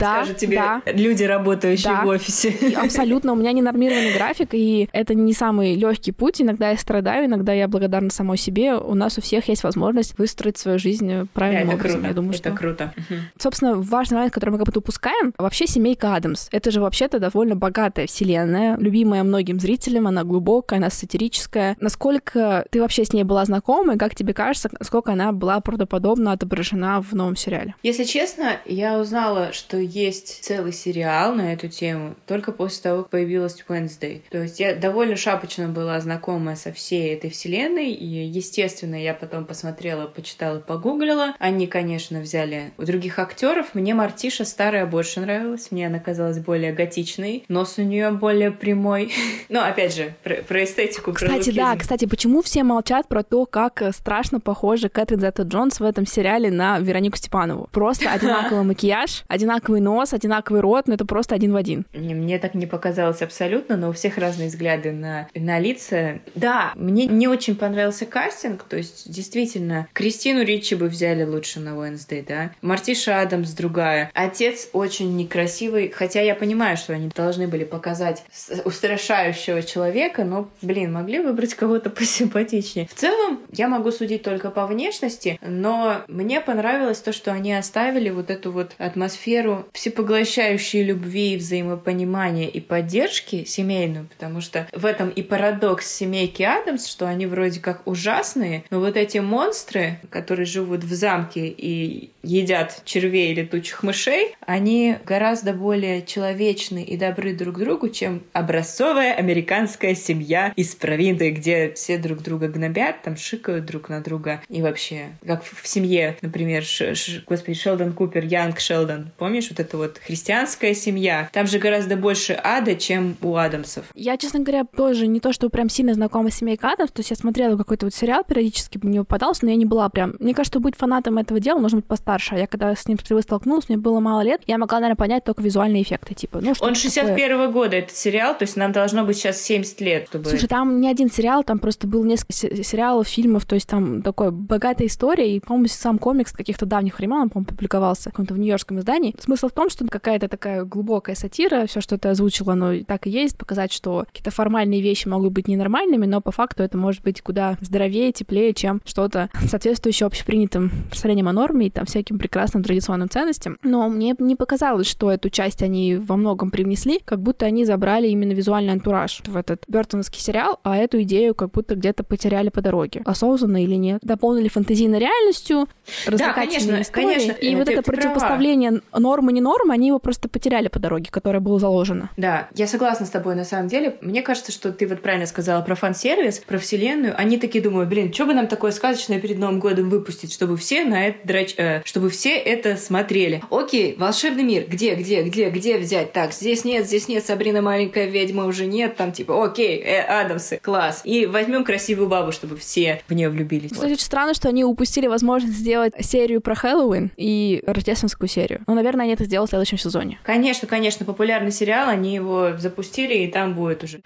Да, Скажут тебе да. люди, работающие в офисе. Абсолютно Абсолютно. У меня ненормированный график, и это не самый легкий путь. Иногда я страдаю, иногда я благодарна самой себе. У нас у всех есть возможность выстроить свою жизнь правильным Да, это образом. круто. Я думаю, это что... круто. Собственно, важный момент, который мы как будто упускаем, вообще семейка Адамс. Это же вообще-то довольно богатая вселенная, любимая многим зрителям, она глубокая, она сатирическая. Насколько ты вообще с ней была знакома, и как тебе кажется, насколько она была правдоподобно отображена в новом сериале? Если честно, я узнала, что есть целый сериал на эту тему только после того, как появилась Wednesday. То есть я довольно шапочно была знакома со всей этой вселенной, и, естественно, я потом посмотрела, почитала, погуглила. Они, конечно, взяли у других актеров. Мне Мартиша старая больше нравилась, мне она казалась более готичной, нос у нее более прямой. <laughs> Но, опять же, про, про эстетику, про Кстати, да, кстати, почему все молчат про то, как э, страшно похожа Кэтрин Зетта Джонс в этом сериале на Веронику Степанову? Просто <laughs> одинаковый макияж, одинаковый нос, одинаковый рот, но это просто один в один. Не, Мне так не показалось абсолютно, но у всех разные взгляды на, на лица. Да, мне не очень понравился кастинг, то есть действительно, Кристину Ричи бы взяли лучше на Wednesday, да. Мартиша Адамс другая. Отец очень некрасивый, хотя я понимаю, что они должны были показать устрашающего человека, но, блин, могли выбрать кого-то посимпатичнее. В целом, я могу судить только по внешности, но мне понравилось то, что они оставили вот эту вот атмосферу всепоглощающей любви, взаимопонимания и поддержки семейную, потому что в этом и парадокс семейки Адамс, что они вроде как ужасные, но вот эти монстры, которые живут в замке и едят червей и летучих мышей, они гораздо более человечны и добры друг другу, чем образцовая американская семья из провинции, где все друг друга гнобят, там шикают друг на друга. И вообще, как в семье, например, Ш- Ш- господи, Шелдон Купер, Янг Шелдон, помнишь, вот это вот христианская семья, там же гораздо больше ада, чем у Адамсов. Я, честно говоря, тоже не то, что прям сильно знакома с семейкой Адамс, то есть я смотрела какой-то вот сериал, периодически мне попадался, но я не была прям... Мне кажется, быть фанатом этого дела нужно быть постарше, а я когда с ним впервые столкнулась, мне было мало лет, я могла, наверное, понять только визуальные эффекты, типа, ну, что Он 61 года, этот сериал, то есть нам должно быть сейчас 70 лет, чтобы... Слушай, там не один сериал, там просто было несколько се- сериалов, фильмов, то есть там такой богатая история, и, по-моему, сам комикс каких-то давних времен, он, по-моему, публиковался в каком-то в нью-йоркском издании. Смысл в том, что какая-то такая глубокая сатира, все, что ты озвучила, оно так и есть, показать, что какие-то формальные вещи могут быть ненормальными, но по факту это может быть куда здоровее, теплее, чем что-то <laughs> соответствующее общепринятым представлениям о норме и там всяким прекрасным традиционным ценностям. Но мне не показалось, что эту часть они во многом привнесли, как будто они забрали именно визуальный антураж в этот бертоновский сериал, а эту идею как будто где-то потеряли по дороге. Осознанно или нет. Дополнили фантазийной реальностью, развлекательные конечно, истории. конечно, и э, вот это права. противопоставление нормы не нормы, они его просто потеряли по дороге, которая была заложена. Да, я согласна с тобой на самом деле. Мне кажется, что ты вот правильно сказала про фан-сервис, про вселенную. Они такие думают, блин, что бы нам такое сказочное перед Новым годом выпустить, чтобы все на это драч... э, чтобы все это смотрели. Окей, волшебный мир, где, где, где, где взять? Так, здесь нет, здесь нет, Сабрина маленькая ведьма уже нет, там типа, окей, э, Адамсы, класс. И возьмем красивую бабу, чтобы все в нее влюбились. Кстати, очень странно, что они упустили возможность сделать серию про Хэллоуин и рождественскую серию. Но, наверное, они это сделают в следующем сезоне. Конечно, конечно, популярный сериал, они его запустили, и там будет уже.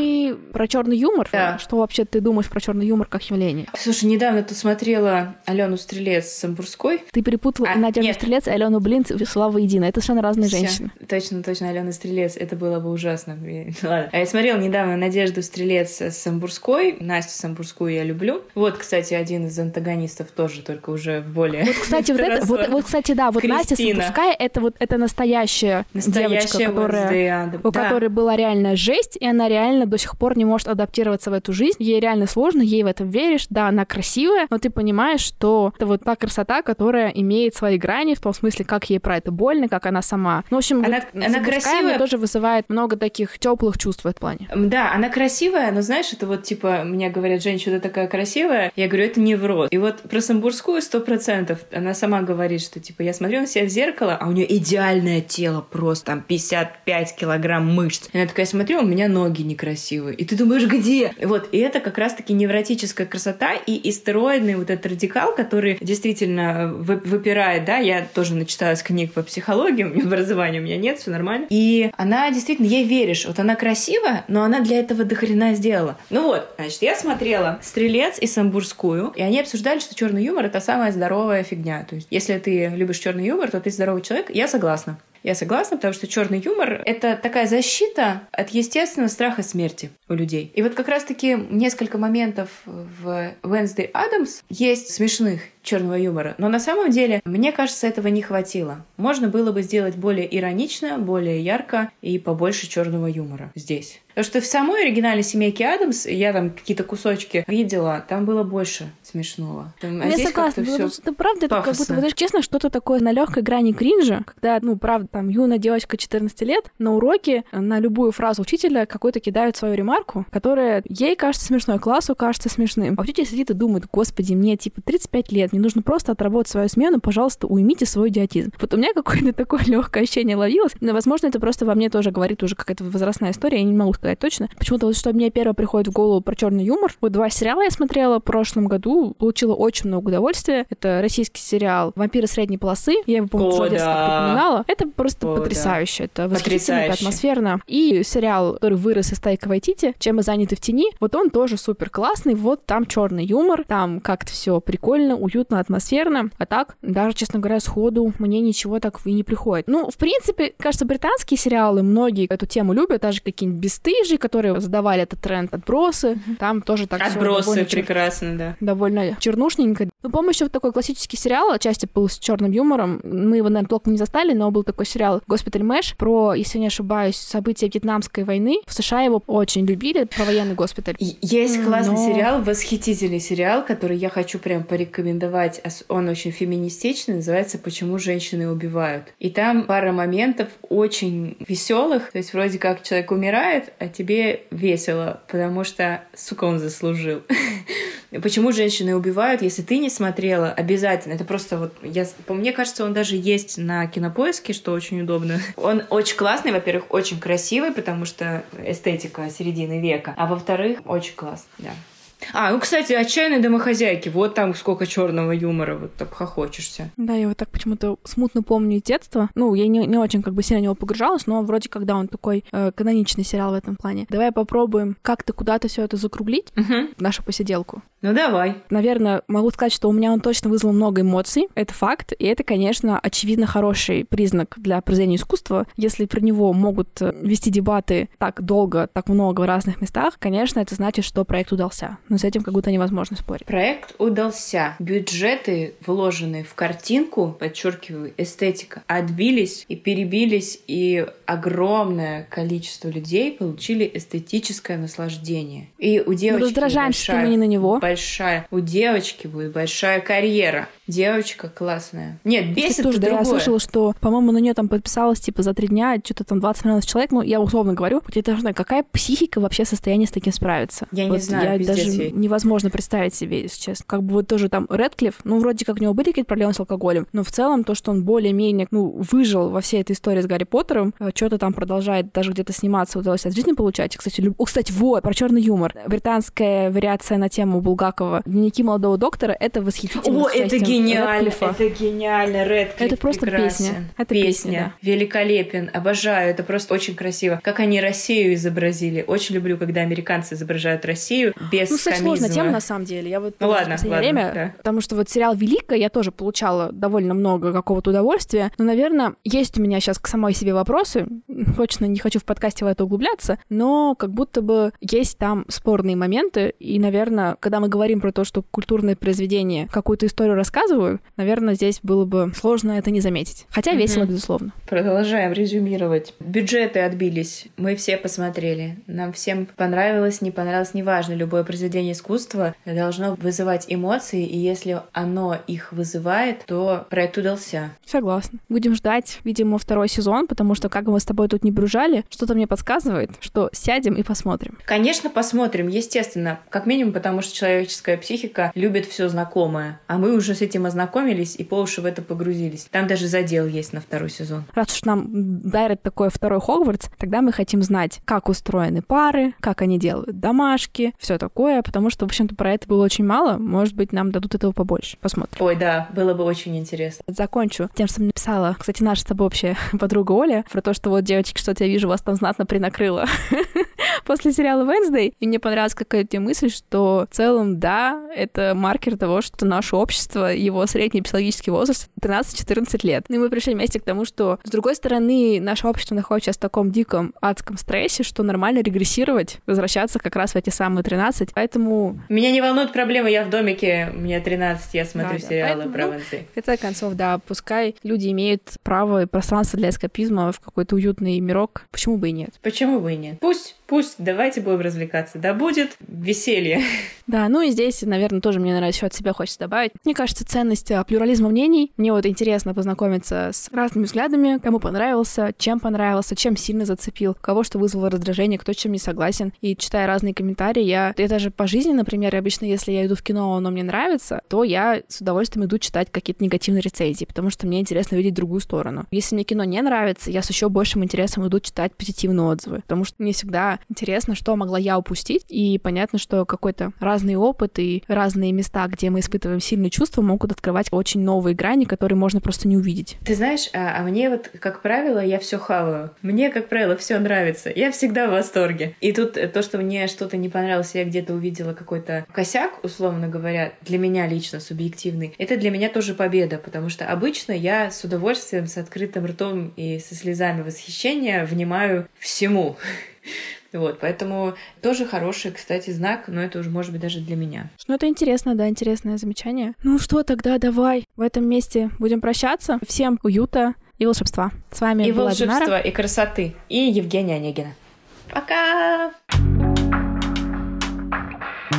И про черный юмор. Да. Что вообще ты думаешь про черный юмор как явление? Слушай, недавно ты смотрела Алену Стрелец с Самбурской. Ты перепутала А, Надежду нет. Стрелец и Алену Блин свела воедино. Это совершенно разные Всё. женщины. Точно, точно, Алена Стрелец. Это было бы ужасно. <laughs> Ладно. А я смотрела недавно Надежду Стрелец с Самбурской. Настю Самбурскую я люблю. Вот, кстати, один из антагонистов тоже, только уже в более Вот, кстати, вот это, вот, вот, кстати, да, вот Настя Кристина. Самбурская, это вот это настоящая, девочка, Настоящая которая Wednesday Adam. у Да. которой была реальная жесть, и она реально до сих пор не может адаптироваться в эту жизнь. Ей реально сложно, ей в этом веришь. Да, она красивая, но ты понимаешь, что это вот та красота, которая имеет свои грани, в том смысле, как ей про это больно, как она сама. Ну, в общем, Она- вот она красивая. тоже вызывает много таких теплых чувств в этом плане. Да, она красивая, но знаешь, это вот типа, мне говорят, женщина такая красивая, я говорю, это не в рот. И вот про Самбурскую сто процентов, она сама говорит, что типа, я смотрю на себя в зеркало, а у нее идеальное тело, просто там 55 килограмм мышц. И она такая, смотрю, у меня ноги красивый. И ты думаешь, где? Вот, и это как раз-таки невротическая красота и истероидный вот этот радикал, который действительно выпирает, да, я тоже начиталась книг по психологии, у меня образования у меня нет, все нормально. И она действительно, ей веришь. Вот она красивая, но она для этого дохрена сделала. Ну вот, значит, я смотрела «Стрелец» и «Самбурскую», и они обсуждали, что черный юмор — это самая здоровая фигня. То есть, если ты любишь черный юмор, то ты здоровый человек. Я согласна. Я согласна, потому что черный юмор — это такая защита от естественного страха смерти у людей. И вот как раз-таки несколько моментов в Wednesday Адамс есть смешных черного юмора. Но на самом деле, мне кажется, этого не хватило. Можно было бы сделать более иронично, более ярко и побольше черного юмора здесь. Потому что в самой оригинальной семейке Адамс я там какие-то кусочки видела, там было больше смешного. Там, а я согласна, но это правда, это как будто, вот, честно, что-то такое на легкой грани кринжа, когда, ну, правда, там юная девочка 14 лет на уроке на любую фразу учителя какой-то кидают свою ремарку, которая ей кажется смешной, классу кажется смешным. А учитель сидит и думает, господи, мне типа 35 лет, мне нужно просто отработать свою смену, пожалуйста, уймите свой идиотизм. Вот у меня какое-то такое <laughs> легкое ощущение ловилось, но, возможно, это просто во мне тоже говорит уже какая-то возрастная история, я не могу сказать точно. Почему-то вот что мне первое приходит в голову про черный юмор. Вот два сериала я смотрела в прошлом году, получила очень много удовольствия. Это российский сериал «Вампиры средней полосы». Я его, по-моему, уже да. упоминала. Это просто О, потрясающе. Да. Это восхитительно, атмосферно. И сериал, который вырос из Тайка Вайтити, «Чем мы заняты в тени», вот он тоже супер классный. Вот там черный юмор, там как-то все прикольно, уютно уютно, атмосферно. А так, даже, честно говоря, сходу мне ничего так и не приходит. Ну, в принципе, кажется, британские сериалы, многие эту тему любят, даже какие-нибудь бесстыжие, которые задавали этот тренд, отбросы. Там тоже так Отбросы прекрасно, чер... да. Довольно чернушненько. Ну, помню, еще такой классический сериал, отчасти был с черным юмором. Мы его, наверное, толком не застали, но был такой сериал «Госпиталь Мэш» про, если не ошибаюсь, события Вьетнамской войны. В США его очень любили, про военный госпиталь. Есть классный но... сериал, восхитительный сериал, который я хочу прям порекомендовать рекомендовать, он очень феминистичный, называется «Почему женщины убивают». И там пара моментов очень веселых, то есть вроде как человек умирает, а тебе весело, потому что, сука, он заслужил. <laughs> Почему женщины убивают, если ты не смотрела, обязательно. Это просто вот, я, по мне кажется, он даже есть на кинопоиске, что очень удобно. Он очень классный, во-первых, очень красивый, потому что эстетика середины века, а во-вторых, очень классный, да. А, ну, кстати, отчаянные домохозяйки. Вот там сколько черного юмора, вот так хохочешься. Да, я вот так почему-то смутно помню детство. Ну, я не, не очень как бы сильно в него погружалась, но вроде когда он такой э, каноничный сериал в этом плане. Давай попробуем как-то куда-то все это закруглить, угу. нашу посиделку. Ну давай. Наверное, могу сказать, что у меня он точно вызвал много эмоций. Это факт. И это, конечно, очевидно хороший признак для произведения искусства. Если про него могут э, вести дебаты так долго, так много в разных местах, конечно, это значит, что проект удался но с этим как будто невозможно спорить. Проект удался. Бюджеты, вложенные в картинку, подчеркиваю, эстетика, отбились и перебились, и огромное количество людей получили эстетическое наслаждение. И у девочки ну, раздражаемся большая, мы не на него. Большая, у девочки будет большая карьера. Девочка классная. Нет, бесит тоже, да, я слышала, что, по-моему, на нее там подписалось, типа, за три дня что-то там 20 миллионов человек. Ну, я условно говорю, я должна, какая психика вообще в состоянии с таким справиться? Я вот не знаю, я даже ей. невозможно представить себе, если честно. Как бы вот тоже там Редклифф, ну, вроде как у него были какие-то проблемы с алкоголем, но в целом то, что он более-менее, ну, выжил во всей этой истории с Гарри Поттером, э, что-то там продолжает даже где-то сниматься, удалось от жизни получать. Кстати, люб... О, кстати, вот, про черный юмор. Британская вариация на тему Булгакова «Дневники молодого доктора» — это восхитительно. О, это гениально! Это гениально, Редклифф Это просто прекрасен. песня. Это песня. песня да. Великолепен, обожаю, это просто очень красиво. Как они Россию изобразили. Очень люблю, когда американцы изображают Россию без Ну, кстати, сложная тема, на самом деле. Я вот ну, ладно, в последнее ладно, время, да. потому что вот сериал «Великая» я тоже получала довольно много какого-то удовольствия, но, наверное, есть у меня сейчас к самой себе вопросы, <laughs> точно не хочу в подкасте в это углубляться, но как будто бы есть там спорные моменты, и, наверное, когда мы говорим про то, что культурные произведения какую-то историю рассказывают, наверное, здесь было бы сложно это не заметить. Хотя угу. весело, безусловно. Продолжаем резюмировать. Бюджеты отбились. Мы все посмотрели. Нам всем понравилось, не понравилось, неважно. Любое произведение искусства должно вызывать эмоции, и если оно их вызывает, то проект удался. Согласна. Будем ждать, видимо, второй сезон, потому что, как мы с тобой тут не бружали, что-то мне подсказывает, что сядем и посмотрим. Конечно, посмотрим, естественно. Как минимум, потому что человек человеческая психика любит все знакомое. А мы уже с этим ознакомились и по уши в это погрузились. Там даже задел есть на второй сезон. Раз уж нам дарят такой второй Хогвартс, тогда мы хотим знать, как устроены пары, как они делают домашки, все такое, потому что, в общем-то, про это было очень мало. Может быть, нам дадут этого побольше. Посмотрим. Ой, да, было бы очень интересно. Закончу тем, что написала, кстати, наша с тобой общая <laughs> подруга Оля, про то, что вот, девочки, что-то я вижу, вас там знатно принакрыло <laughs> после сериала Wednesday. И мне понравилась какая-то мысль, что в целом, да, это маркер того, что наше общество, его средний психологический возраст 13-14 лет. Ну и мы пришли вместе к тому, что, с другой стороны, наше общество находится сейчас в таком диком адском стрессе, что нормально регрессировать, возвращаться как раз в эти самые 13. Поэтому... Меня не волнует проблема, я в домике, мне 13, я смотрю да, сериалы Поэтому, про. Ну, в конце концов, да, пускай люди имеют право и пространство для эскапизма в какой-то уютный мирок. Почему бы и нет? Почему бы и нет? Пусть, пусть, давайте будем развлекаться. Да будет веселье. Да, ну и здесь, наверное, тоже мне, наверное, еще от себя хочется добавить. Мне кажется, ценность а, плюрализма мнений. Мне вот интересно познакомиться с разными взглядами, кому понравился, чем понравился, чем сильно зацепил, кого что вызвало раздражение, кто чем не согласен. И читая разные комментарии, я, я даже по жизни, например, обычно, если я иду в кино, оно мне нравится, то я с удовольствием иду читать какие-то негативные рецензии, потому что мне интересно видеть другую сторону. Если мне кино не нравится, я с еще большим интересом иду читать позитивные отзывы, потому что мне всегда интересно, что могла я упустить, и понятно, что какой-то разный опыт и разные места, где мы испытываем сильные чувства, могут открывать очень новые грани, которые можно просто не увидеть. Ты знаешь, а, а мне вот, как правило, я все хаваю. Мне, как правило, все нравится. Я всегда в восторге. И тут то, что мне что-то не понравилось, я где-то увидела какой-то косяк, условно говоря, для меня лично субъективный, это для меня тоже победа, потому что обычно я с удовольствием, с открытым ртом и со слезами восхищения внимаю всему. <laughs> Вот, поэтому тоже хороший, кстати, знак, но это уже может быть даже для меня. Ну, это интересно, да, интересное замечание. Ну что, тогда давай в этом месте будем прощаться. Всем уюта и волшебства. С вами и была волшебства, Динара. и красоты. И Евгения Онегина. Пока!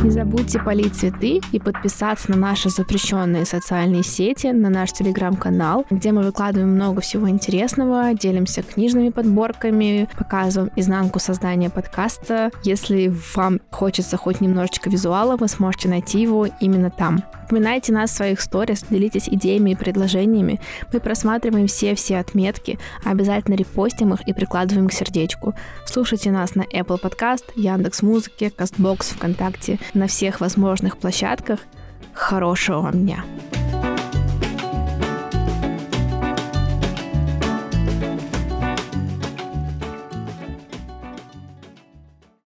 Не забудьте полить цветы и подписаться на наши запрещенные социальные сети, на наш телеграм-канал, где мы выкладываем много всего интересного, делимся книжными подборками, показываем изнанку создания подкаста. Если вам хочется хоть немножечко визуала, вы сможете найти его именно там. Упоминайте нас в своих сторис, делитесь идеями и предложениями. Мы просматриваем все-все отметки, обязательно репостим их и прикладываем к сердечку. Слушайте нас на Apple Podcast, Яндекс Музыке, Castbox, ВКонтакте, на всех возможных площадках. Хорошего вам дня!